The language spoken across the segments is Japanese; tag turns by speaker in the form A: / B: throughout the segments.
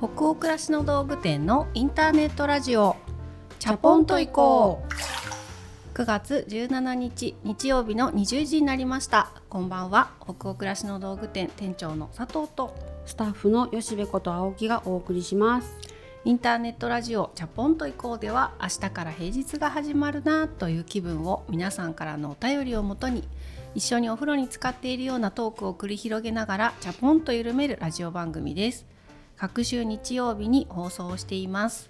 A: 北欧暮らしの道具店のインターネットラジオ。チャポンと行こう。9月17日日曜日の20時になりました。こんばんは。北欧暮らしの道具店店長の佐藤と。
B: スタッフの吉部こと青木がお送りします。
A: インターネットラジオチャポンと行こうでは明日から平日が始まるなという気分を皆さんからのお便りをもとに一緒にお風呂に浸かっているようなトークを繰り広げながらチャポンと緩めるラジオ番組です各週日曜日に放送しています。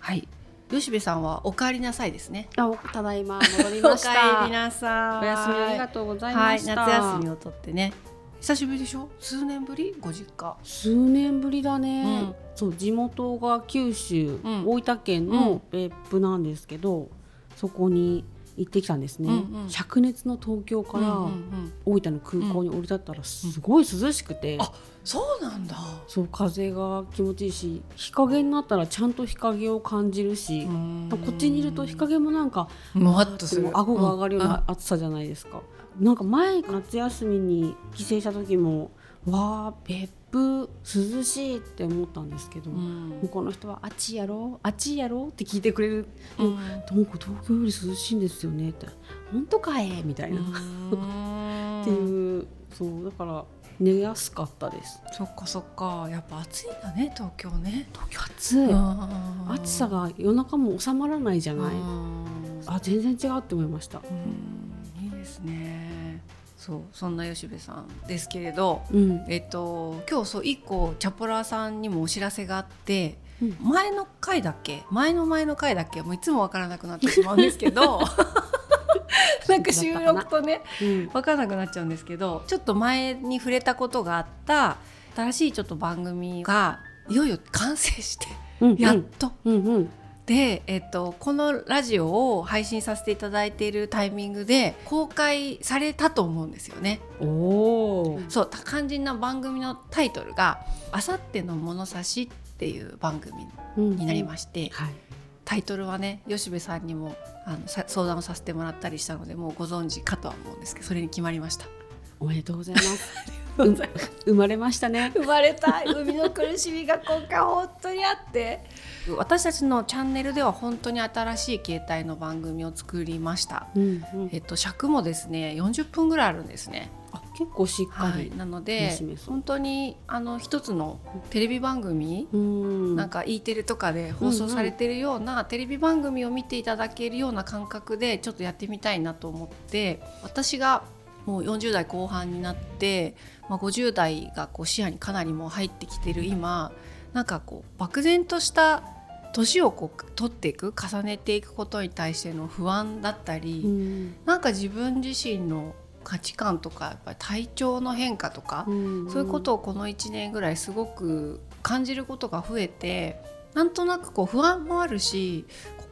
A: はい。吉部さんはお帰りなさいですね。
B: あただいま戻りまし
A: お
B: た
A: 帰りなさい。
B: お休みありがとうござい
A: はい
B: ました、
A: 夏休みをとってね。久しぶりでしょ？数年ぶり？ご実家。
B: 数年ぶりだね、
A: うん。
B: そう地元が九州、
A: うん。
B: 大分県の別府なんですけど、そこに行ってきたんですね、
A: うんうん。
B: 灼熱の東京から
A: うんうんうん。
B: 大分の空港に降り立ったらすごい涼しくて、
A: あそうなんだ。
B: そう風が気持ちいいし日陰になったらちゃんと日陰を感じるし、こっちにいると日陰もなんか
A: もわっとする。
B: 顎が上がるよう
A: うん
B: な暑さじゃないですか、なんか前夏休みに帰省した時もわあ別府涼しいって思ったんですけど、
A: うん。
B: 向こうの人は「あっちやろあっちやろ?」って聞いてくれる「
A: うん。
B: なんか東京より涼しいんですよね」って「本当かえ?」みたいな、っ
A: って
B: いうそうだから寝やすかったです。
A: そっかそっか。やっぱ暑いんだね東京ね。
B: 東京暑い、暑さが夜中も収まらないじゃない、あ全然違うって思いました。
A: うん。いいですねそうそんな吉部さんですけれど
B: うん。
A: えっと今日そう一個チャポラーさんにもお知らせがあって
B: うん。
A: 前の回だっけ？前の前の回だっけ？もういつもわからなくなってしまうんですけど なんか収録とね
B: うん。
A: 分からなくなっちゃうんですけどちょっと前に触れたことがあった新しいちょっと番組がいよいよ完成して
B: うん。
A: やっと、
B: うんうん
A: で、えっと、このラジオを配信させていただいているタイミングで公開されたと思うんですよね。
B: おお
A: そう肝心な番組のタイトルが「あさっての物差し」っていう番組になりまして、
B: はい。
A: タイトルはね吉部さんにもあのさ相談をさせてもらったりしたのでもうご存知かとは思うんですけどそれに決まりました。
B: おめでとうございます。う生まれましたね。
A: 生まれた生みの苦しみが今回本当にあって私たちのチャンネルでは本当に新しい形態の番組を作りました。
B: うんうん。
A: えっと、尺もですね40分ぐらいあるんですね。
B: あ結構しっかり、
A: はい、なので本当にあの一つのテレビ番組、
B: うん。
A: なんか E テレとかで放送されてるようなテレビ番組を見ていただけるような感覚でちょっとやってみたいなと思って私がもう40代後半になって、まあ、50代がこう視野にかなりもう入ってきてる今なんかこう漠然とした年をこう取っていく重ねていくことに対しての不安だったり、
B: うん。
A: なんか自分自身の価値観とかやっぱり体調の変化とか、
B: うん。
A: そういうことをこの1年ぐらいすごく感じることが増えてなんとなくこう不安もあるし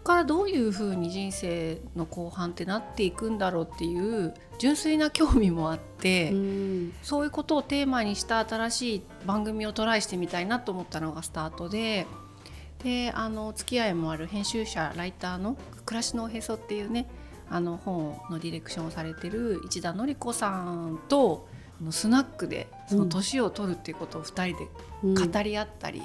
A: からどういうふうに人生の後半ってなっていくんだろうっていう純粋な興味もあって、
B: うん
A: そういうことをテーマにした新しい番組をトライしてみたいなと思ったのがスタートで。であのお付き合いもある編集者ライターの「暮らしのおへそ」っていうねあの本のディレクションをされてる市田典子さんとスナックでその年を取るっていうことを2人で
B: うん
A: 語り合ったり、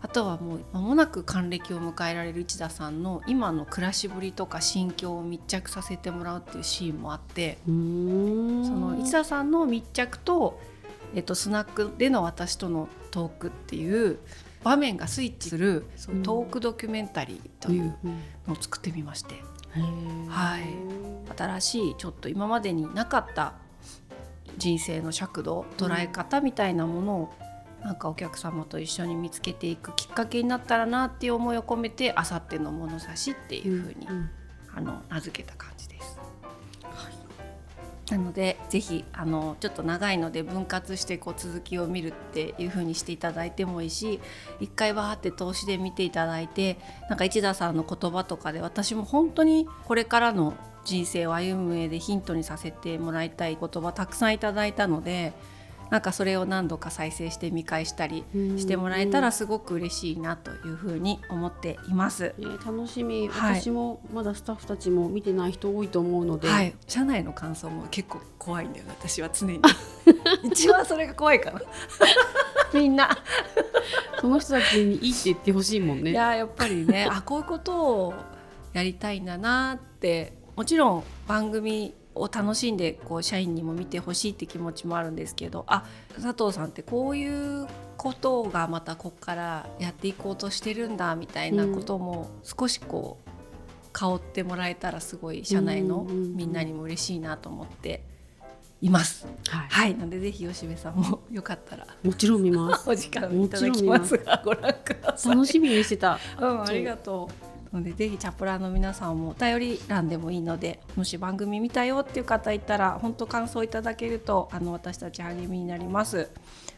A: あとはもう間もなく還暦を迎えられる市田さんの今の暮らしぶりとか心境を密着させてもらうっていうシーンもあって。
B: うん。
A: その市田さんの密着と、えっと、スナックでの私とのトークっていう場面がスイッチするそういうトークドキュメンタリーという
B: うん
A: のを作ってみまして、はい。新しいちょっと今までになかった人生の尺度捉え方みたいなものをなんかお客様と一緒に見つけていくきっかけになったらなっていう思いを込めて「あさっての物差し」っていうふうに
B: ん
A: あの名付けた感じです。なのでぜひあのちょっと長いので分割してこう続きを見るっていう風にしていただいてもいいし一回わーって投資で見ていただいてなんか市田さんの言葉とかで私も本当にこれからの人生を歩む上でヒントにさせてもらいたい言葉たくさんいただいたのでなんかそれを何度か再生して見返したりしてもらえたらすごく嬉しいなというふうに思っています。
B: ね楽しみ、
A: はい。
B: 私もまだスタッフたちも見てない人多いと思うので、
A: はい、社内の感想も結構怖いんだよね私は常に。一番それが怖いかなみんな。
B: その人たちにいいって言ってほしいもんね。
A: いややっぱりねあこういうことをやりたいんだなって。もちろん番組を楽しんでこう社員にも見てほしいって気持ちもあるんですけどあ佐藤さんってこういうことがまたこっからやっていこうとしてるんだみたいなことも少しこう香ってもらえたらすごい社内のみんなにも嬉しいなと思っています。
B: はい、
A: はい、なのでぜひ吉部さんもよかったら
B: もちろん見ます
A: お時間いただきますがご覧ください。
B: 楽しみにしてた
A: うん、ありがとう。のでぜひチャプラーの皆さんもお便り欄でもいいのでもし番組見たよっていう方いたら本当感想いただけるとあの私たち励みになります。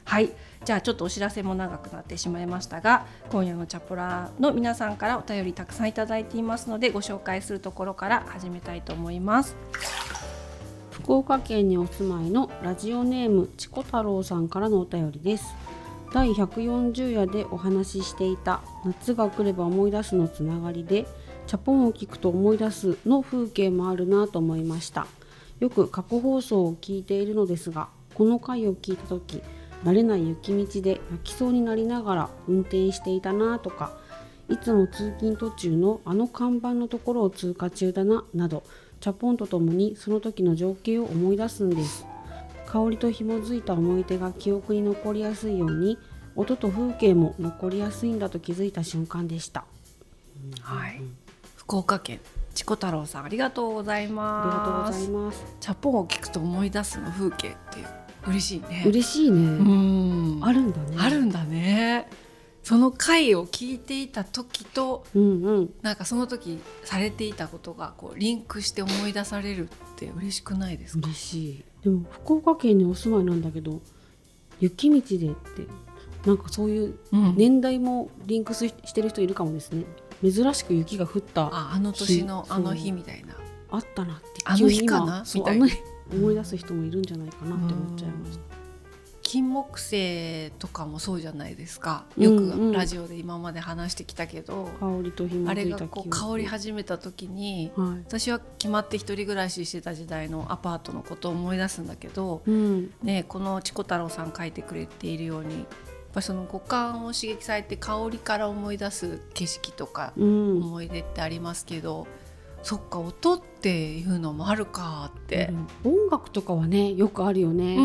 A: はいじゃあちょっとお知らせも長くなってしまいましたが今夜のチャプラーの皆さんからお便りたくさんいただいていますのでご紹介するところから始めたいと思います。
B: 福岡県にお住まいのラジオネームチコ太郎さんからのお便りです第140夜でお話ししていた夏が来れば思い出すのつながりでチャポンを聞くと思い出すの風景もあるなと思いました。よく過去放送を聞いているのですがこの回を聞いた時慣れない雪道で泣きそうになりながら運転していたなとかいつも通勤途中のあの看板のところを通過中だななどチャポンとともにその時の情景を思い出すんです。香りと紐づいた思い出が記憶に残りやすいように音と風景も残りやすいんだと気づいた瞬間でした
A: はい、福岡県チコ太郎さんありがとうござい
B: あり
A: ます。
B: がとうございます
A: チャポンを聞くと思い出すの風景って嬉しいね。
B: 嬉しいね、
A: うん
B: あるんだね
A: あるんだね。その回を聞いていた時と
B: うんうん
A: なんかその時されていたことがこうリンクして思い出されるって嬉しくないですか？
B: 嬉しいでも福岡県にお住まいなんだけど雪道でってなんかそういう
A: うん。
B: 年代もリンクししてる人いるかもですね。珍しく雪が降った
A: ああの年のあの日みたいな。
B: あったなって。
A: あの日かなみたいな。
B: 思い出す人もいるんじゃないかなって思っちゃいました
A: 金木犀とかもそうじゃないですか。
B: うん
A: よ
B: うん。
A: くラジオで今まで話してきたけど、
B: 香りと紐
A: あ
B: づいた
A: れがこう香り始めた時に。
B: はい。
A: 私は決まって一人暮らししてた時代のアパートのことを思い出すんだけど、
B: うん。
A: ね、このチコ太郎さん書いてくれているようにやっぱりその五感を刺激されて香りから思い出す景色とか
B: うん。
A: 思い出ってありますけど、そっか音っていうのもあるかって。
B: 音楽とかはねよくあるよね、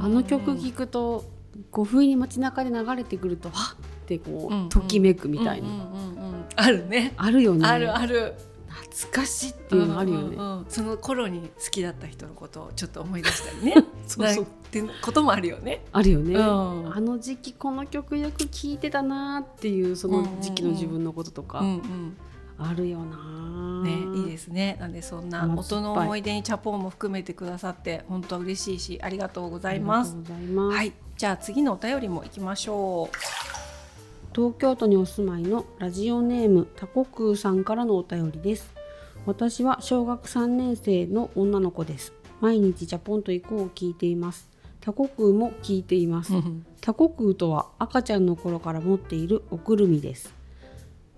B: あの曲聴くとこう不意に街中で流れてくるとはっってこう、
A: うんうん。
B: ときめくみたいな、
A: うんうんうんうんあるね。
B: あるよね。
A: あるある。
B: 懐かしいっていうのあるよね、
A: うんうんうんその頃に好きだった人のことをちょっと思い出したりね。
B: そうそう。
A: なんてこともあるよね。
B: あるよね、
A: うん。
B: あの時期この曲よく聴いてたなっていうその時期の自分のこととか。
A: うんうん
B: あるよな、
A: ね、いいですね。なんでそんな音の思い出にチャポンも含めてくださって本当嬉しいしありがとうござ
B: あ
A: います。
B: りがとうございます、
A: はい、じゃあ次のお便りも行きましょう。
B: 東京都にお住まいのラジオネームタコクーさんからのお便りです。私は小学3年生の女の子です。毎日ジャポンと行こうを聞いています。タコクーも聞いています。タコクーとは赤ちゃんの頃から持っているおくるみです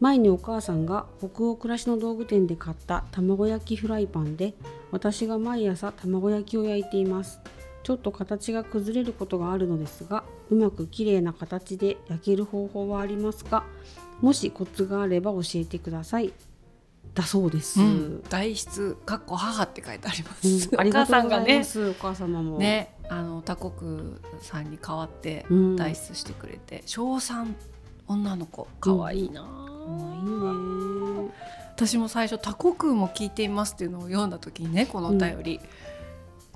B: 前にお母さんが北欧暮らしの道具店で買った卵焼きフライパンで私が毎朝卵焼きを焼いています。ちょっと形が崩れることがあるのですがうまく綺麗な形で焼ける方法はありますか？もしコツがあれば教えてください。だそうです、
A: うん、代筆かっこ母って書いてあります。
B: うん。ありが
A: ね
B: す、お母様も。
A: ねあの他国さんに代わって
B: うん。
A: 代筆してくれて、小三女の子可愛いな、
B: かわいいね。
A: 私も最初他国も聞いていますっていうのを読んだ時にねこのお便り、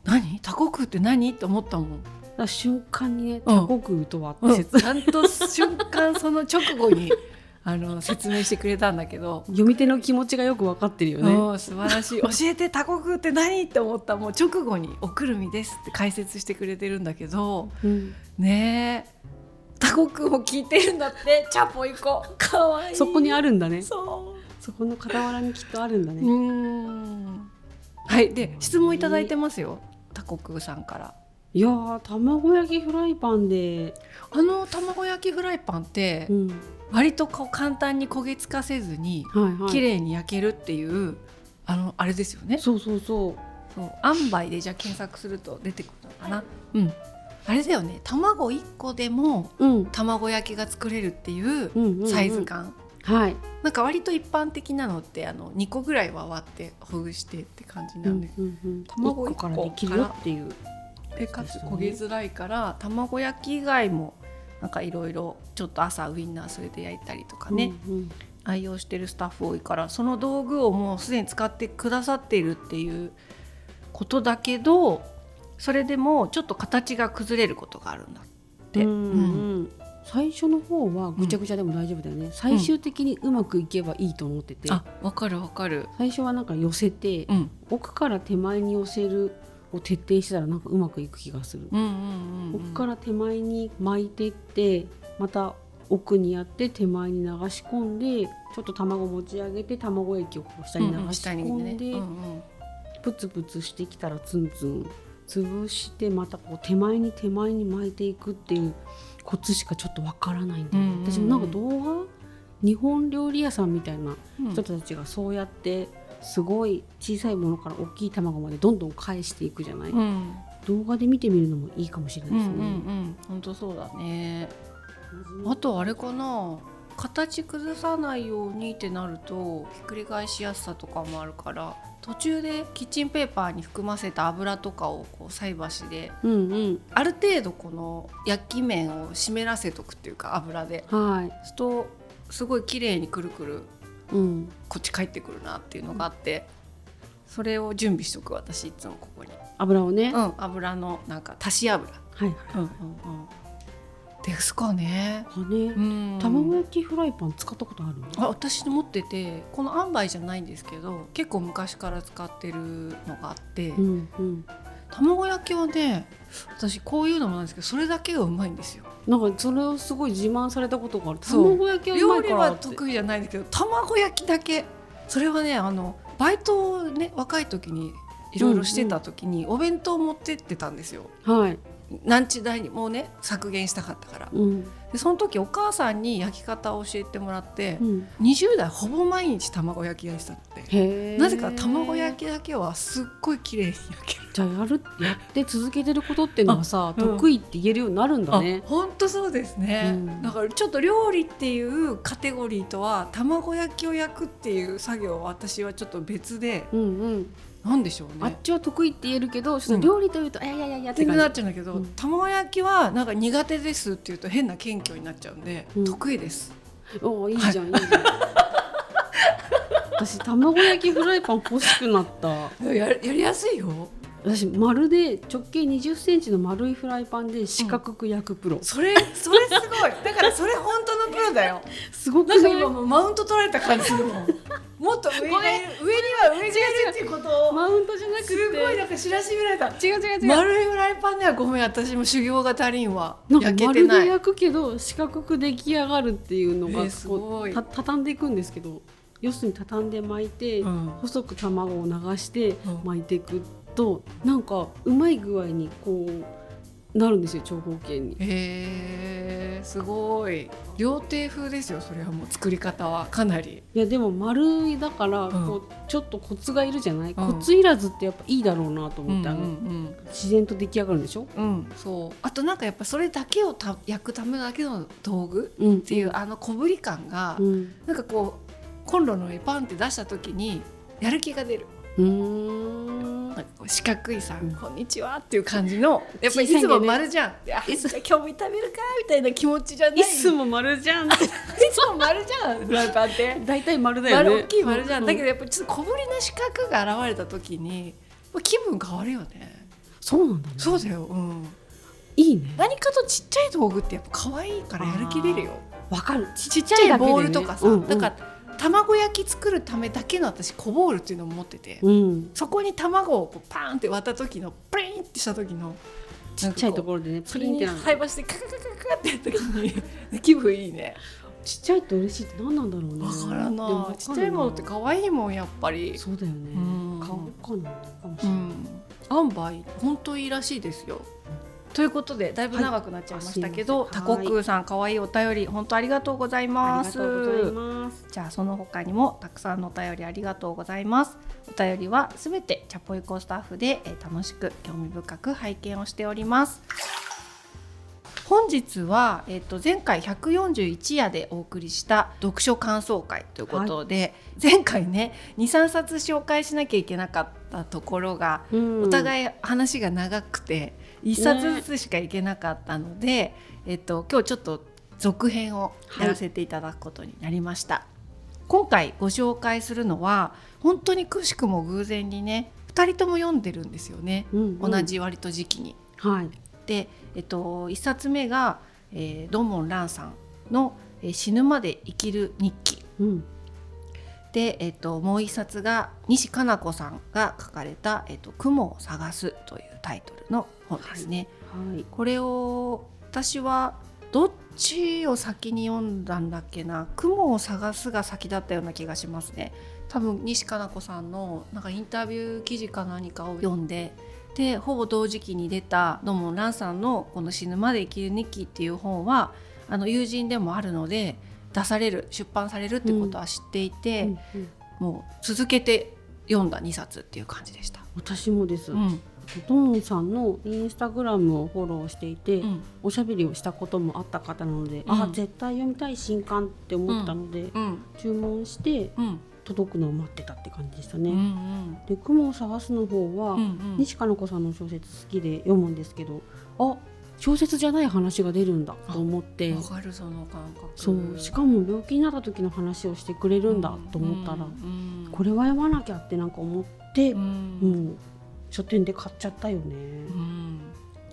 A: 何？他国って何？って思ったもん。
B: 瞬間にね
A: うん
B: タコクーとはって
A: ちゃんと瞬間その直後に あの説明してくれたんだけど、
B: 読み手の気持ちがよく分かってるよね。
A: うん素晴らしい。教えて他国って何？って思ったもう直後に「おくるみです」って解説してくれてるんだけど。
B: うん。
A: ねえ他国も聞いてるんだって。チャポ行こう。かわいい。
B: そこにあるんだね。
A: そ
B: そこの傍らにきっとあるんだね。
A: うん。はい。で質問いただいてますよ。他国さんから。
B: いやー卵焼きフライパンで、
A: あの卵焼きフライパンって
B: うん、
A: 割とこう簡単に焦げつかせずに
B: はいはい。
A: 綺麗に焼けるっていうあのあれですよね。
B: そうそうそう。
A: そう。塩梅でじゃあ検索すると出てくるのかな。うんあれだよね。卵1個でも
B: うん。
A: 卵焼きが作れるっていうサイズ感、
B: はい。
A: なんか割と一般的なのってあの2個ぐらいは割ってほぐしてって感じなんで、
B: うんうんうん
A: 卵
B: 一個から。できるよっていう。
A: でかつ焦げづらいから卵焼き以外もなんかいろいろちょっと朝ウインナーそれで焼いたりとかね、
B: うんうん。
A: 愛用してるスタッフ多いからその道具をもうすでに使ってくださっているっていうことだけどそれでもちょっと形が崩れることがあるんだって。
B: うん
A: うん
B: うん。最初の方はぐちゃぐちゃでも大丈夫だよね、最終的にうまくいけばいいと思ってて、
A: あわかるわかる。
B: 最初はなんか寄せて、
A: うん。
B: 奥から手前に寄せるを徹底してたらなんかうまくいく気がする、
A: うんうんうんうん。
B: 奥から手前に巻いてってまた奥にやって手前に流し込んでちょっと卵持ち上げて卵液をこう下に流し込んで、
A: ね。うんうん。
B: プツプツしてきたらツンツン潰してまたこう手前に手前に巻いていくっていうコツしかちょっとわからないんだよね、
A: うんうんうん。
B: 私もなんか動画日本料理屋さんみたいな
A: うん。
B: 人たちがそうやってすごい小さいものから大きい卵までどんどん返していくじゃない、
A: うん。
B: 動画で見てみるのもいいかもしれないですね、
A: うんうんうん。本当そうだね。あとあれかな形崩さないようにってなるとひっくり返しやすさとかもあるから途中でキッチンペーパーに含ませた油とかをこう菜箸で
B: うんうん。
A: ある程度この焼き面を湿らせとくっていうか油で。
B: はい。
A: するとすごい綺麗にくるくる
B: うん。
A: こっち帰ってくるなっていうのがあってそれを準備しとく私いつもここに、
B: 油をね、
A: うん、油のなんか足し油。
B: はい。
A: うんうんうんですかね。
B: はいね、
A: うん。
B: 卵焼きフライパン使ったことある？
A: あ私持っててこの塩梅じゃないんですけど結構昔から使ってるのがあって、
B: うんうん。
A: 卵焼きはね私こういうのもなんですけどそれだけがうまいんですよ。
B: なんかそれをすごい自慢されたことがある。卵焼きはうま
A: 料理は
B: いからって。
A: 得意じゃないんですけど卵焼きだけ。それはねあのバイトをね若い時にいろいろしてた時にお弁当持ってってたんですよ。
B: はい、
A: ランチ代にもうね削減したかったから。
B: うん。
A: でその時お母さんに焼き方を教えてもらって
B: うん、
A: 20代ほぼ毎日卵焼き焼いてたって。なぜか卵焼きだけはすっごい綺麗に焼ける。
B: じゃあやるやって続けてることっていうのはさ、
A: うん。
B: 得意って言えるようになるんだね。
A: あ本当そうですね、
B: うん。
A: だからちょっと料理っていうカテゴリーとは卵焼きを焼くっていう作業は私はちょっと別で
B: うんうん、
A: なんでしょう
B: あっ
A: ね
B: ちは得意って言えるけどちょっと料理というと、いやいやいやいやっ
A: ってて
B: 感じ。
A: なっちゃうんだけど、
B: うん。
A: 卵焼きはなんか苦手ですって言うと変な謙虚になっちゃうんで、
B: うん。
A: 得意です。
B: おーいいじゃん、い、いじゃん。私卵焼きフライパン欲しくなった。
A: ややりやすいよ
B: 私丸で直径2 0センチの丸いフライパンで四角く焼くプロ、
A: それそれすごい。だからそれ本当のプロだよ。
B: すごく
A: なんか今もうマウント取られた感じするもん。もっと上がいる上には上がいるっていうこと。を
B: マウントじゃなくて。
A: すごいなんか知らしめられた。
B: 違う違う違う、
A: 丸いフライパンではごめん私も修行が足りんわ。
B: なんか
A: 焼け
B: 丸
A: てない。
B: で焼くけど四角く出来上がるっていうのが、
A: えーすごい。
B: た畳んでいくんですけど要するに畳んで巻いて、
A: うん。
B: 細く卵を流して
A: うん。
B: 巻いていくと、なんかうまい具合にこうなるんですよ長方形に。
A: へえすごい。料亭風ですよそれはもう作り方は。かなり。
B: いやでも丸いだから、
A: ん。
B: こうちょっとコツがいるじゃない、
A: うん。
B: コツいらずってやっぱいいだろうなと思って、あの
A: うん
B: 自然と出来上がるんでしょ、
A: うんうんそう。あとなんかやっぱそれだけをた焼くためだけの道具
B: うん、
A: っていうあの小ぶり感が、
B: うん。
A: なんかこうコンロの上パンって出した時にやる気が出る
B: うーん。
A: なんかこう四角いさ、
B: うん。
A: こんにちはっていう感じのやっぱりいつも丸じゃん、いや今日も炒めるかみたいな気持ちじゃない。
B: いつも丸じゃん。
A: いつも丸じゃん。フライパンって。
B: 大体丸だよね。
A: 丸大きい丸じゃん、
B: う
A: だけどやっぱりちょっと小ぶりな四角が現れた時に気分変わるよね。
B: そうなんだね。
A: そうだよ。うん。
B: いいね。
A: 何かとちっちゃい道具ってやっぱ可愛いからやる気出るよ。
B: わかる。
A: ちっちゃいボールとかさ、
B: うんうん
A: だから卵焼き作るためだけの私小ボールっていうのを持ってて、
B: うん。
A: そこに卵をこうパーンって割った時のプリンってした時の
B: ちっちゃいとこ
A: ろ
B: ろでねプリンって
A: 菜箸でカカカカカってやった時に 気分いいね。
B: ちっちゃいと嬉しいって何なんだろうね。
A: わからなちっちゃいものって可愛いもんやっぱり。
B: そうだよね。
A: うん。
B: 買おうかなかもしれない。
A: うん。塩梅本当いいらしいですよということでだいぶ長くなっちゃいましたけど、
B: はい
A: タコクーさん可愛いお便り本当ありがとうござい
B: あます。
A: じゃあその他にもたくさんのお便りありがとうございます。お便りはすべてチャポイコスタッフで、えー楽しく興味深く拝見をしております。本日は、えっと、前回141夜でお送りした読書感想会ということで、前回ね23冊紹介しなきゃいけなかったところが、
B: うん。
A: お互い話が長くて1冊ずつしかいけなかったので、えっと、今日ちょっと続編をやらせていただくことになりました。今回ご紹介するのは本当にくしくも偶然にね2人とも読んでるんですよね、
B: うんうん。
A: 同じ割と時期に。
B: はい。
A: で、えっと、1冊目が、えー、ドンモン・ランさんの、えー死ぬまで生きる日記」
B: うん
A: で、えっと、もう1冊が西加奈子さんが書かれた「えっと、雲を探す」というタイトルの本ですね。
B: はい
A: これを私はどっちを先に読んだんだっけな「雲を探す」が先だったような気がしますね。多分西加奈子さんのなんかインタビュー記事か何かを読んででほぼ同時期に出たドモン・ランさんの「この死ぬまで生きる日記」っていう本はあの友人でもあるので出される出版されるってことは知っていて、
B: うんうん
A: もう続けて読んだ2冊っていう感じでした。
B: 私もです、
A: うん。
B: ドンさんのインスタグラムをフォローしていて、
A: うん。
B: おしゃべりをしたこともあった方なので、
A: うん。
B: あ絶対読みたい新刊って思ったので、
A: うん。
B: 注文して
A: うん。
B: 届くのを待ってたって感じでした
A: うんう
B: ね。
A: ん。
B: で雲を探すの方は、
A: うんうん。
B: 西加奈子さんの小説好きで読むんですけどあ小説じゃない話が出るんだと思って。
A: わかるその感覚。
B: そう。しかも病気になった時の話をしてくれるんだと思ったら、
A: うん。
B: これは読まなきゃってなんか思って、
A: うん。
B: もう書店で買っちゃったよね。
A: うん。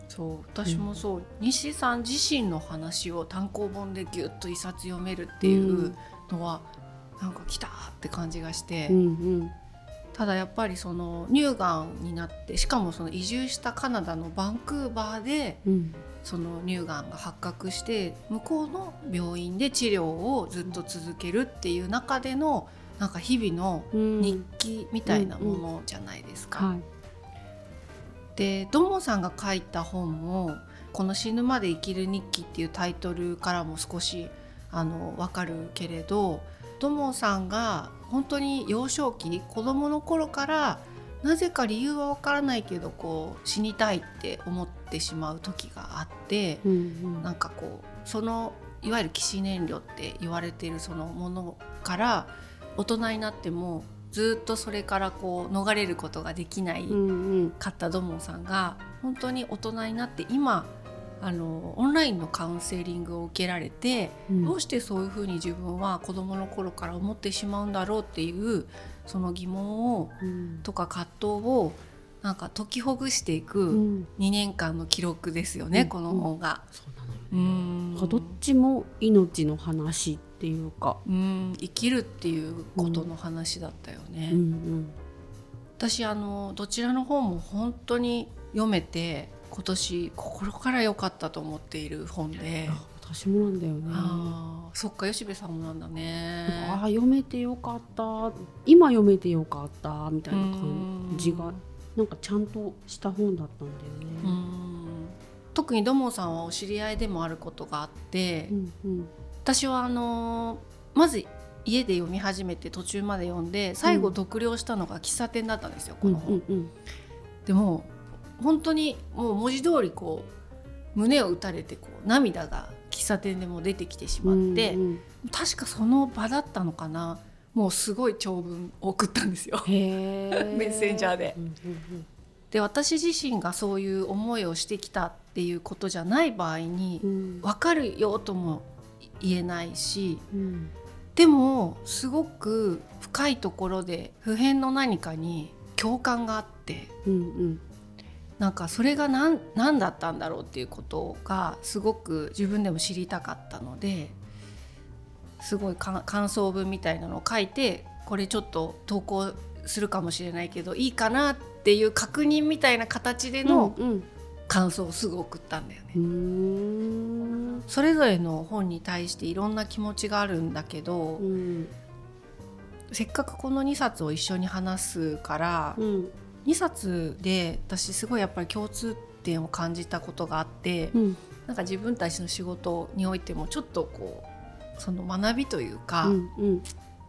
A: そう。私もそう、西さん自身の話を単行本でギュッと一冊読めるっていうのは、なんか来たって感じがして、
B: うんうん
A: ただやっぱりその乳がんになってしかもその移住したカナダのバンクーバーで
B: うん
A: その乳がんが発覚して向こうの病院で治療をずっと続けるっていう中でのなんか日々の
B: うん
A: 日記みたいなものじゃないですか。
B: はい
A: でドモさんが書いた本も「この死ぬまで生きる日記」っていうタイトルからも少しあの分かるけれどドモさんが本当に幼少期子供の頃からなぜか理由は分からないけどこう死にたいって思ってしまう時があって
B: うんうん。
A: なんかこうそのいわゆる起死燃料って言われているそのものから大人になってもずっとそれからこう逃れることができない
B: うんうん。
A: 買ったドモンさんが本当に大人になって今あのオンラインのカウンセリングを受けられて、
B: うん。
A: どうしてそういうふうに自分は子どもの頃から思ってしまうんだろうっていうその疑問を
B: うん。
A: とか葛藤をなんか解きほぐしていうく
B: ん。
A: 2年間の記録ですよね、
B: うん。
A: この本が。
B: そう
A: ん
B: どっちも命の話っていうか、
A: うん。生きるっていうことの話だったよね。
B: うんうん。
A: 私あのどちらの本も本当に読めて今年心から良かったと思っている本で、
B: あ私もなんだよね。
A: そっか吉部さんもなんだね。
B: ああ読めてよかった。今読めてよかったみたいな感じがなんかちゃんとした本だったんだ
A: う
B: よね。
A: ん。特に土門さんはお知り合いでもあることがあって、
B: うんうん。
A: 私はあのまず家で読み始めて途中まで読んで最後読了したのが喫茶店だったんですよ、こ
B: うん
A: の本。
B: うんうん。
A: でも本当にもう文字通りこう胸を打たれてこう涙が喫茶店でも出てきてしまって、
B: うんうん
A: 確かその場だったのかな。もうすごい長文を送ったんですよ。メッセンジャーで。
B: うんうん
A: で私自身がそういう思いをしてきたっていうことじゃない場合に
B: うん。
A: 分かるよとも言えないし
B: うん。
A: でもすごく深いところで普遍の何かに共感があって
B: うんうん
A: なんかそれが何何だったんだろうっていうことがすごく自分でも知りたかったのですごいか感想文みたいなのを書いてこれちょっと投稿するかもしれないけどいいかなっていう確認みたいな形での
B: うんうん。
A: 感想をすぐ送ったんだよね。
B: うーん。
A: それぞれの本に対していろんな気持ちがあるんだけど、
B: うん。
A: せっかくこの2冊を一緒に話すから、
B: うん
A: 2冊で私すごいやっぱり共通点を感じたことがあって、
B: うん。
A: なんか自分たちの仕事においてもちょっとこうその学びというか、
B: うんうん。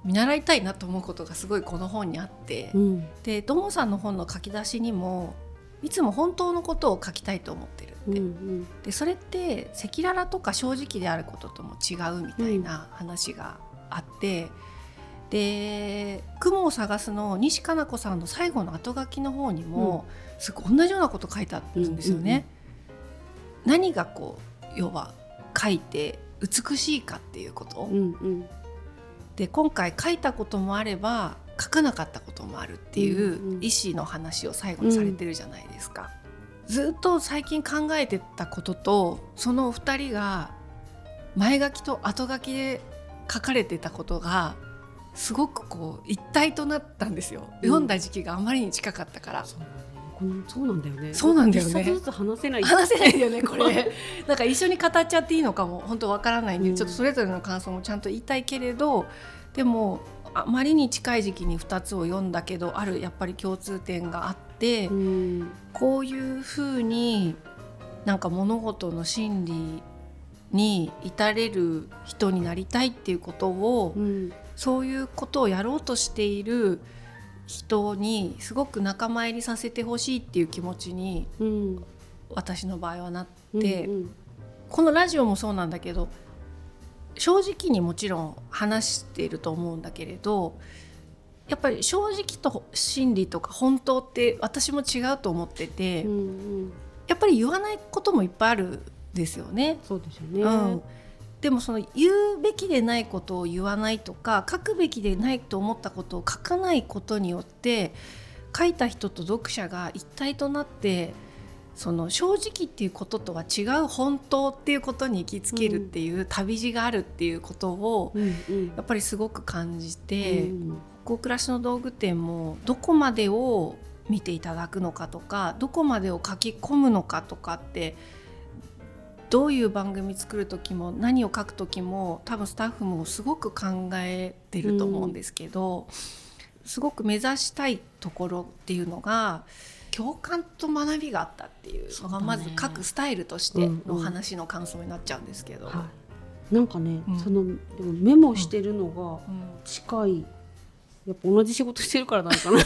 A: 見習いたいなと思うことがすごいこの本にあって、
B: うん。
A: で土門さんの本の書き出しにもいつも本当のことを書きたいと思ってるって、
B: うんうん。
A: でそれって赤裸々とか正直であることとも違うみたいな話があって、で「雲を探す」の西加奈子さんの最後の後書きの方にも、すごい同じようなこと書いてあるんですよね。何がこう要は書いて美しいかっていうこと、
B: うんうん。
A: で今回書いたこともあれば書かなかったこともあるってい
B: うんう
A: うん。意思の話を最後にされてるじゃないですか。ずっと最近考えてたこととそのお二人が前書きと後書きで書かれてたことがすごくこう一体となったんですよ、
B: うん。
A: 読んだ時期があまりに近かったから。
B: そうなんだよね。
A: そうなんだよね。
B: 一冊ずつ話せない。
A: 話せないよねこれ。なんか一緒に語っちゃっていいのかも本当わからないんで、
B: うん。
A: ちょっとそれぞれの感想もちゃんと言いたいけれどでもあまりに近い時期に2つを読んだけどあるやっぱり共通点があって、
B: うん。
A: こういうふうになんか物事の真理に至れる人になりたいっていうことを、
B: うん
A: そういうことをやろうとしている人にすごく仲間入りさせてほしいっていう気持ちに
B: うん
A: 私の場合はなって、
B: うん
A: このラジオもそうなんだけど正直にもちろん話していると思うんだけれどやっぱり正直と真理とか本当って私も違うと思ってて、
B: うんうん。
A: やっぱり言わないこともいっぱいあるんですよね。
B: そうですよね、
A: うん、でもその言うべきでないことを言わないとか書くべきでないと思ったことを書かないことによって書いた人と読者が一体となってその正直っていうこととは違う本当っていうことに行きつけるっていう旅路があるっていうことをやっぱりすごく感じて、
B: うん
A: 北欧暮らしの道具店もどこまでを見ていただくのかとかどこまでを書き込むのかとかってどういう番組作る時も何を書く時も多分スタッフもすごく考えてると思うんですけど、すごく目指したいところっていうのが共感と学びがあったっていうのがまず
B: そうだね
A: 書くスタイルとしての
B: うんうん
A: 話の感想になっちゃうんですけど。
B: はい、なんかね、
A: うん。
B: そのでもメモしてるのが
A: うん。
B: 近い、やっぱ同じ仕事してるからなのかな。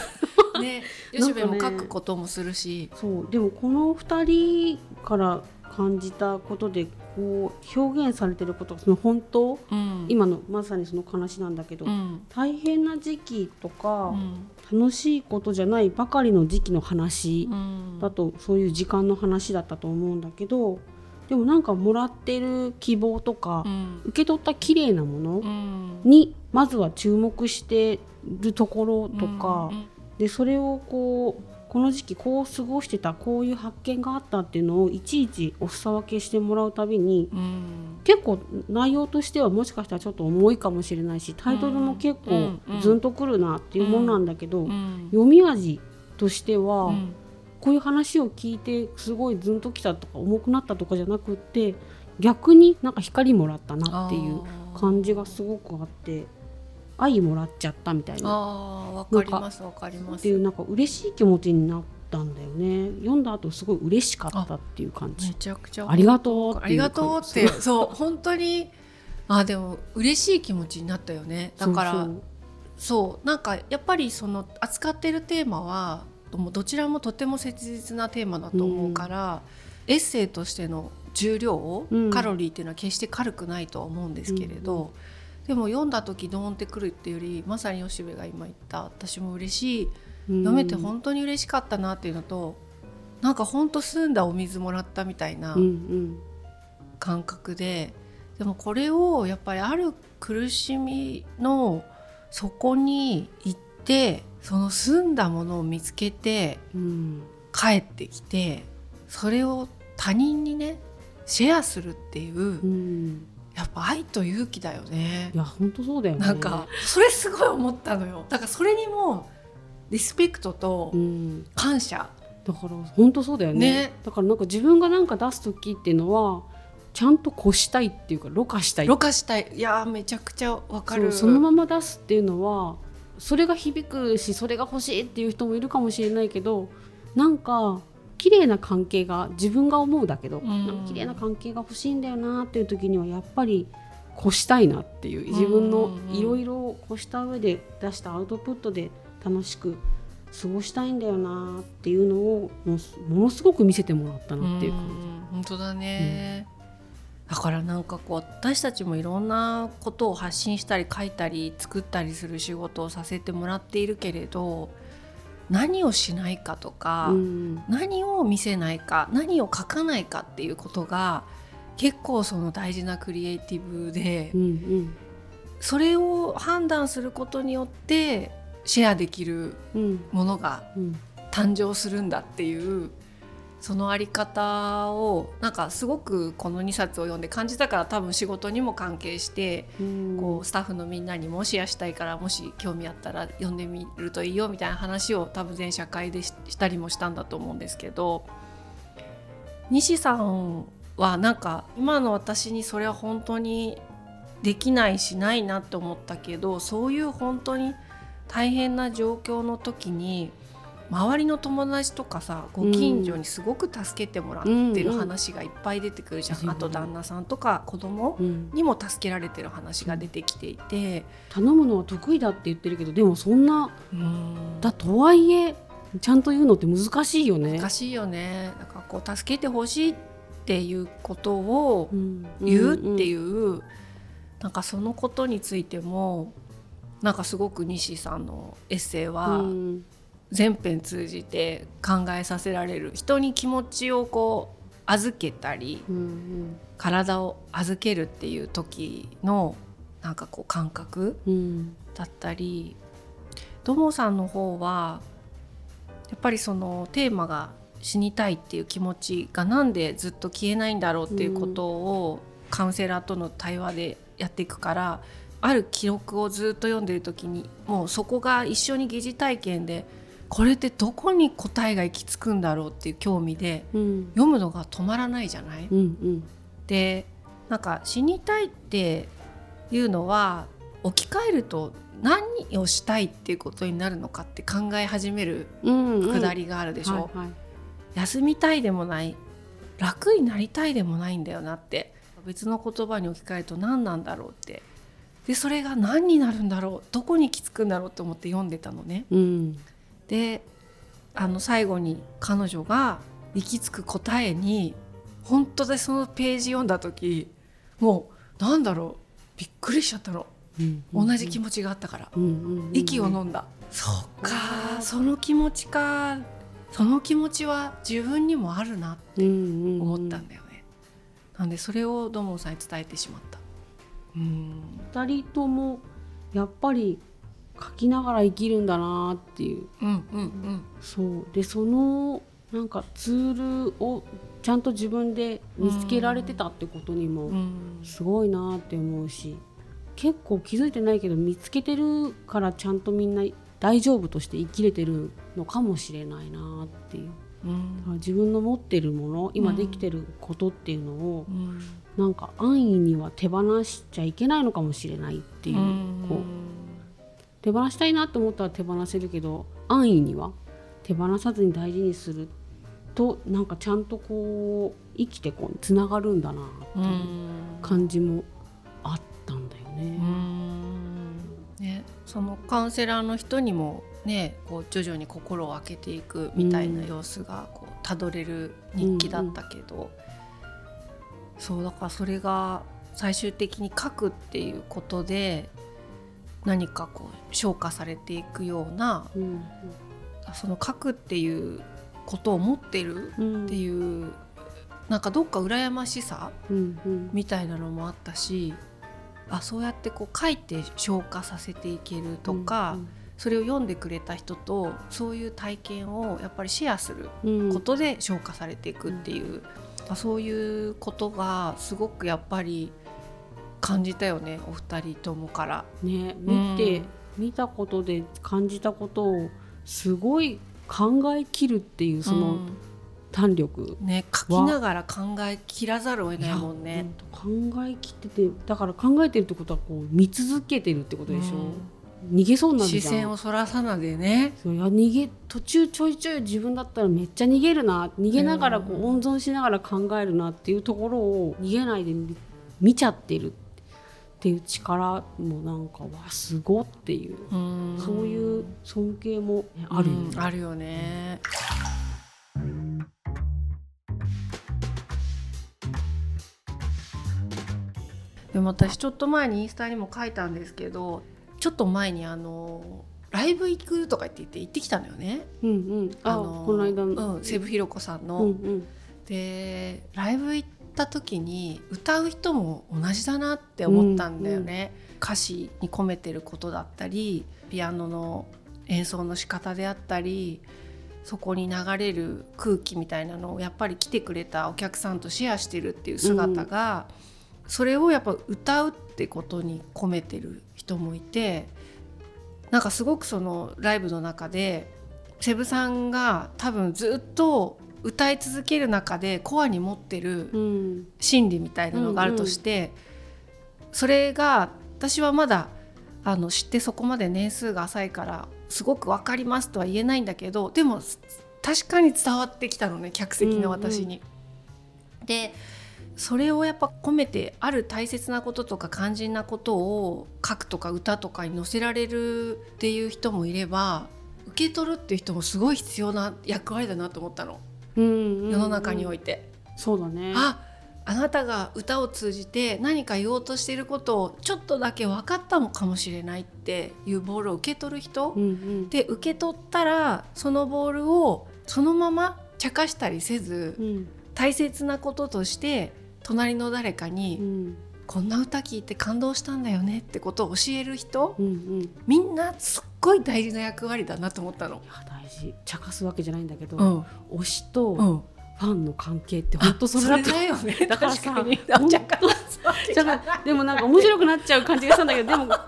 A: ね、吉部も書くこともするし、
B: そう。でもこの2人から感じたことでこう表現されてることその本当、
A: うん。
B: 今のまさにその話なんだけど、
A: うん。
B: 大変な時期とか、
A: うん。
B: 楽しいことじゃないばかりの時期の話
A: うん。
B: だとそういう時間の話だったと思うんだけどでもなんかもらってる希望とか、
A: うん。
B: 受け取った綺麗なもの
A: うん。
B: にまずは注目してるところとか、
A: うん。
B: でそれをこうこの時期こう過ごしてたこういう発見があったっていうのをいちいちお裾分けしてもらうたびに
A: うん。
B: 結構内容としてはもしかしたらちょっと重いかもしれないしタイトルも結構
A: うん
B: とくるなっていうものなんだけど、
A: うん
B: 読み味としては、
A: うん。
B: こういう話を聞いてすごいズンときたとか重くなったとかじゃなくって逆になんか光もらったなっていう感じがすごくあって愛もらっちゃったみたいな。
A: あーわかりますわかります。
B: っていうなんか嬉しい気持ちになったんだよね。読んだ後すごい嬉しかったっていう感
A: め
B: じ
A: ちゃくちゃ
B: ありがとう
A: ありがとうってそう。本当にあでも嬉しい気持ちになったよね。だから
B: そう
A: なんかやっぱりその扱ってるテーマはどちらもとても切実なテーマだと思うから、エッセイとしての重量、
B: うん。
A: カロリーっていうのは決して軽くないとは思うんですけれど、でも読んだ時ドーンってくるっていうよりまさに吉部が今言った私も嬉しい。
B: うん。
A: 読めて本当に嬉しかったなっていうのとなんか本当澄んだお水もらったみたいな感覚で、でもこれをやっぱりある苦しみの底に行ってその澄んだものを見つけて
B: うん。
A: 帰ってきてそれを他人にねシェアするっていう、
B: うん
A: やっぱ愛と勇気だよね。
B: い。や本当そうだよね。
A: なんかそれすごい思ったのよ。だからそれにもリスペクトと
B: うん。
A: 感謝、
B: だから本当そうだよね。
A: ね。
B: だからなんか自分がなんか出す時っていうのはちゃんと越したいっていうかろ過したい。
A: ろ過したい。いやーめちゃくちゃわかる。
B: そのまま出すっていうのはそれが響くしそれが欲しいっていう人もいるかもしれないけどなんか綺麗な関係が自分が思うだけど、
A: ん。
B: なんか綺麗な関係が欲しいんだよなっていう時にはやっぱり越したいなっていう自分のいろいろを越した上で出したアウトプットで楽しく過ごしたいんだよなっていうのをもうものすごく見せてもらったなっていう感じ。
A: 本当だね、だからなんかこう私たちもいろんなことを発信したり書いたり作ったりする仕事をさせてもらっているけれど何をしないかとか、
B: うん。
A: 何を見せないか何を書かないかっていうことが結構その大事なクリエイティブで、
B: うんうん。
A: それを判断することによってシェアできる
B: うん。
A: ものが
B: うん。
A: 誕生するんだっていうそのあり方をなんかすごくこの2冊を読んで感じたから多分仕事にも関係して
B: うん。
A: こうスタッフのみんなにもシェアしたいからもし興味あったら読んでみるといいよみたいな話を多分全社会でししたりもしたんだと思うんですけど西さんはなんか今の私にそれは本当にできないしないなって思ったけどそういう本当に大変な状況の時に周りの友達とかさご近所にすごく助けてもらってる話がいっぱい出てくるじゃん、
B: うん。
A: あと旦那さんとか子供
B: うん。
A: にも助けられてる話が出てきていて、
B: 頼むのは得意だって言ってるけどでもそんな
A: うん。
B: だとはいえちゃんと言うのって難しいよね。
A: 難しいよね。だからこう助けてほしいっていうことを
B: うん。
A: 言うって
B: う
A: いう、なんかそのことについてもなんかすごく西さんのエッセイは
B: ん
A: 全編通じて考えさせられる人に気持ちをこう預けたり
B: うんうん。
A: 体を預けるっていう時のなんかこう感覚
B: うん。
A: だったり土門さんの方はやっぱりそのテーマが死にたいっていう気持ちがなんでずっと消えないんだろうっていうことをカウンセラーとの対話でやっていくからある記録をずっと読んでる時にもうそこが一緒に疑似体験でこれってどこに答えが行き着くんだろうっていう興味で
B: うん。
A: 読むのが止まらないじゃない、
B: うんうん。
A: でなんか死にたいっていうのは置き換えると何をしたいっていうことになるのかって考え始めるくだりがあるでしょ、休みたいでもない楽になりたいでもないんだよなって別の言葉に置き換えると何なんだろうって。でそれが何になるんだろう？どこに行き着くんだろうと思って読んでたのね。
B: うん
A: であの最後に彼女が行き着く答えに本当でそのページ読んだ時もうなんだろうびっくりしちゃったの。
B: うん
A: 同じ気持ちがあったから。
B: うんうんうん
A: 息を飲んだ。そうか。その気持ちか。その気持ちは自分にもあるなって
B: うんうんうん。
A: 思ったんだよね。なんでそれを土門さんに伝えてしまった。うん。
B: 二人ともやっぱり書きながら生きるんだなっていう。
A: うんうんうん。
B: そう。でそのなんかツールをちゃんと自分で見つけられてたってことにも
A: うん。
B: すごいなって思うし結構気づいてないけど見つけてるからちゃんとみんな大丈夫として生きれてるのかもしれないなっていう。
A: うん。
B: 自分の持ってるもの今できてることっていうのを
A: うん。
B: なんか安易には手放しちゃいけないのかもしれないっていうこう手放したいなと思ったら手放せるけど安易には手放さずに大事にするとなんかちゃんとこう生きてこうつながるんだなって
A: う
B: いうん。感じもあったんだよ
A: う
B: ね。
A: ん。ね、そのカウンセラーの人にもねこう徐々に心を開けていくみたいな様子がこうたどれる日記だったけど、そうだからそれが最終的に書くっていうことで何かこう消化されていくような
B: うん
A: その書くっていうことを持ってる
B: うん。
A: っていうなんかどっか羨ましさ
B: うんうん。
A: みたいなのもあったしあそうやってこう書いて消化させていけるとか、それを読んでくれた人とそういう体験をやっぱりシェアする
B: うん。
A: ことで消化されていくっていう、あそういうことがすごくやっぱり感じたよねお二人ともから。
B: ね見て、
A: うん。
B: 見たことで感じたことをすごい考えきるっていうその
A: うん。
B: 胆力、
A: ね書きながら考え切らざるを得ないもんね。
B: ほんと考えきっててだから考えてるってことはこう見続けてるってことでしょ、
A: うん。
B: 逃げそうになるじゃん。
A: 視線をそらさないでね。
B: そういや逃げ途中ちょいちょい自分だったらめっちゃ逃げるな。逃げながらこう温存しながら考えるなっていうところを逃げないで見見ちゃってる。っていう力もなんかわすごっていう、
A: うん
B: そういう尊敬もねあるよね
A: うんあるよね。でも私ちょっと前にインスタにも書いたんですけどちょっと前にあのライブ行くとか言って言って行ってきたのよね。
B: うんうんあ
A: の
B: この間の
A: うん、セブひろ子さんの。
B: うんうん
A: でライブ行った時に歌う人も同じだなって思ったんだよね、歌詞に込めてることだったりピアノの演奏の仕方であったりそこに流れる空気みたいなのをやっぱり来てくれたお客さんとシェアしてるっていう姿が、それをやっぱ歌うってことに込めてる人もいてなんかすごくそのライブの中でセブさんが多分ずっと歌い続ける中でコアに持ってる
B: うん。
A: 心理みたいなのがあるとして、それが私はまだあの知ってそこまで年数が浅いからすごく分かりますとは言えないんだけどでも確かに伝わってきたのね客席の私に。でそれをやっぱ込めてある大切なこととか肝心なことを書くとか歌とかに載せられるっていう人もいれば受け取るっていう人もすごい必要な役割だなと思ったの。
B: うんうんうん
A: 世の中において。
B: そうだね。
A: ああなたが歌を通じて何か言おうとしていることをちょっとだけ分かったのかもしれないっていうボールを受け取る人、
B: うんうん。
A: で受け取ったらそのボールをそのまま茶化したりせず
B: うん。
A: 大切なこととして隣の誰か
B: う
A: に、
B: ん。
A: こんな歌聞いて感動したんだよねってことを教える人
B: うんうん。い
A: みんなすっごい大事な役割だなと思ったの。
B: や大事。茶化すわけじゃないんだけど、
A: うん。
B: 推しと
A: うん、
B: ファンの関係って本当それだ
A: よね。
B: だからさだからでもなんか面白くなっちゃう感じがしたんだけどでもファン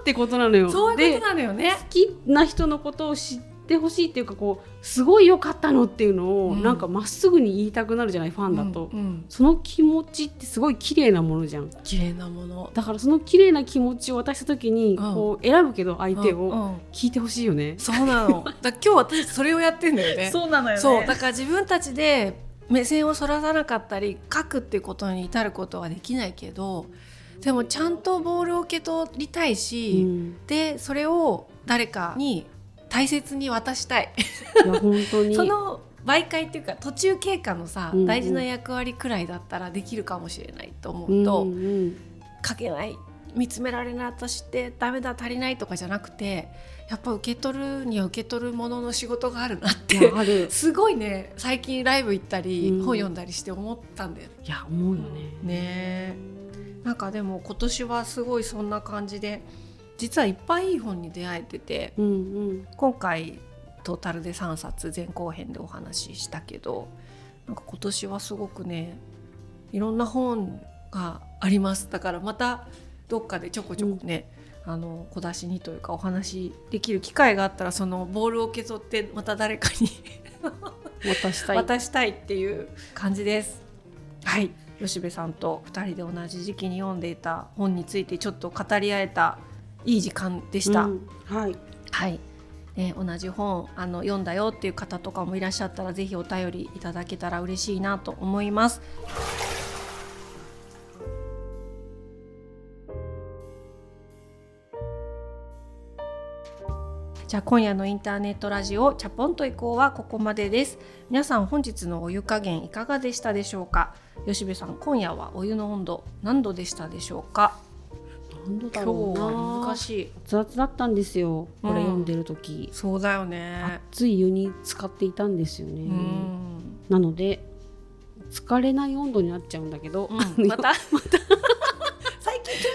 B: ってことなのよ。
A: そういう
B: で
A: ことなのよね。
B: 好きな人のことを知ってほしいっていうかこうすごい良かったのっていうのを、
A: うん。
B: なんかまっすぐに言いたくなるじゃないファンだと、
A: うんうん。
B: その気持ちってすごい綺麗なものじゃん。
A: 綺麗なもの。
B: だからその綺麗な気持ちを渡した時に、
A: うん。
B: こう選ぶけど相手を
A: うんうん。
B: 聞いてほしいよね、
A: そうなの。だ今日私それをやってんだよね。
B: うなのよ
A: そう。だから自分たちで目線をそらさなかったり書くっていうことに至ることはできないけどでもちゃんとボールを受け取りたいし、
B: うん。
A: でそれを誰かに大切に渡したい。
B: いや本当に。
A: その媒介っていうか途中経過のさ、
B: うんうん。
A: 大事な役割くらいだったらできるかもしれないと思
B: うん
A: うと、
B: うん
A: 書けない見つめられない私ってダメだ足りないとかじゃなくてやっぱ受け取るには受け取るものの仕事があるなっ
B: い
A: て すごいね最近ライブ行ったり、
B: うん。
A: 本読んだりして思ったんだよ
B: いや思うよね。
A: ね。なんかでも今年はすごいそんな感じで実はいっぱいいい本に出会えてて
B: うんうん。
A: 今回トータルで3冊前後編でお話ししたけどなんか今年はすごくねいろんな本があります。だからまたどっかでちょこちょこね、あの小出しにというかお話できる機会があったらそのボールを受け取ってまた誰かに
B: 渡したい。
A: 渡したいっていう感じです。はい。吉部さんと2人で同じ時期に読んでいた本についてちょっと語り合えたいい時間でした。
B: うん。はい。
A: はい、ね、同じ本あの読んだよっていう方とかもいらっしゃったらぜひお便りいただけたら嬉しいなと思います。じゃあ今夜のインターネットラジオチャポンと移行はここまでです。皆さん本日のお湯加減いかがでしたでしょうか？吉部さん今夜はお湯の温度何度でしたでしょうか？
B: 何度だ
A: 今日
B: ろうな。
A: は難しい。
B: 熱々だったんですよ。これ
A: うん
B: 読んでる時、
A: そうだよね。
B: 熱い湯に使っていたんですよね、
A: うん。
B: なので疲れない温度になっちゃうんだけど、
A: うん、また？最近なん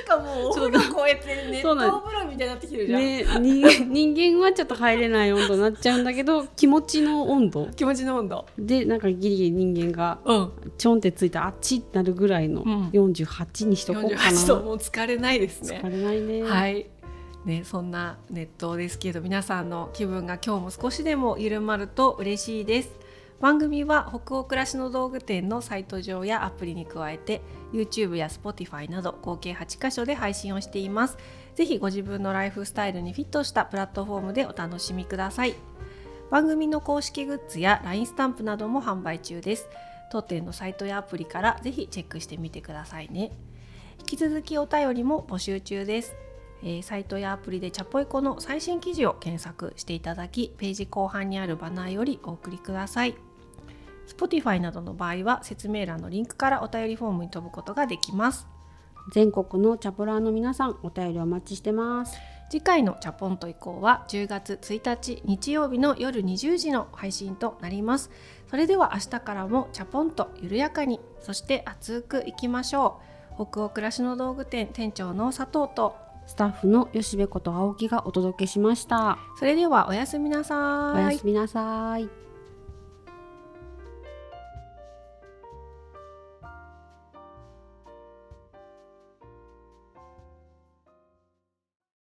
A: かもうお風呂超えて熱湯風呂みたいになってきてるじゃん、
B: ね、人人間はちょっと入れない温度になっちゃうんだけど 気持ちの温度。
A: 気持ちの温度。
B: でなんかギリギリ人間が
A: うん。
B: ちょんってついたあっちってなるぐらいの
A: うん。
B: 48にしとこうかな、
A: 48度もう疲れないですね。
B: 疲れないね、
A: はい。ね、そんな熱湯ですけど皆さんの気分が今日も少しでも緩まると嬉しいです番組は北欧暮らしの道具店のサイト上やアプリに加えて YouTube や Spotify など合計8カ所で配信をしています。ぜひご自分のライフスタイルにフィットしたプラットフォームでお楽しみください。番組の公式グッズや LINE スタンプなども販売中です。当店のサイトやアプリからぜひチェックしてみてくださいね。引き続きお便りも募集中です、えーサイトやアプリでチャポイコの最新記事を検索していただきページ後半にあるバナーよりお送りください。Spotify などの場合は説明欄のリンクからお便りフォームに飛ぶことができます。
B: 全国のチャポラーの皆さんお便りお待ちしてます。
A: 次回のチャポンと以降は10月1日日曜日の夜20時の配信となります。それでは明日からもチャポンと緩やかにそして熱くいきましょう。北欧暮らしの道具店店長の佐藤と
B: スタッフの吉部こと青木がお届けしました。
A: それではおやすみなさい。
B: おやすみなさい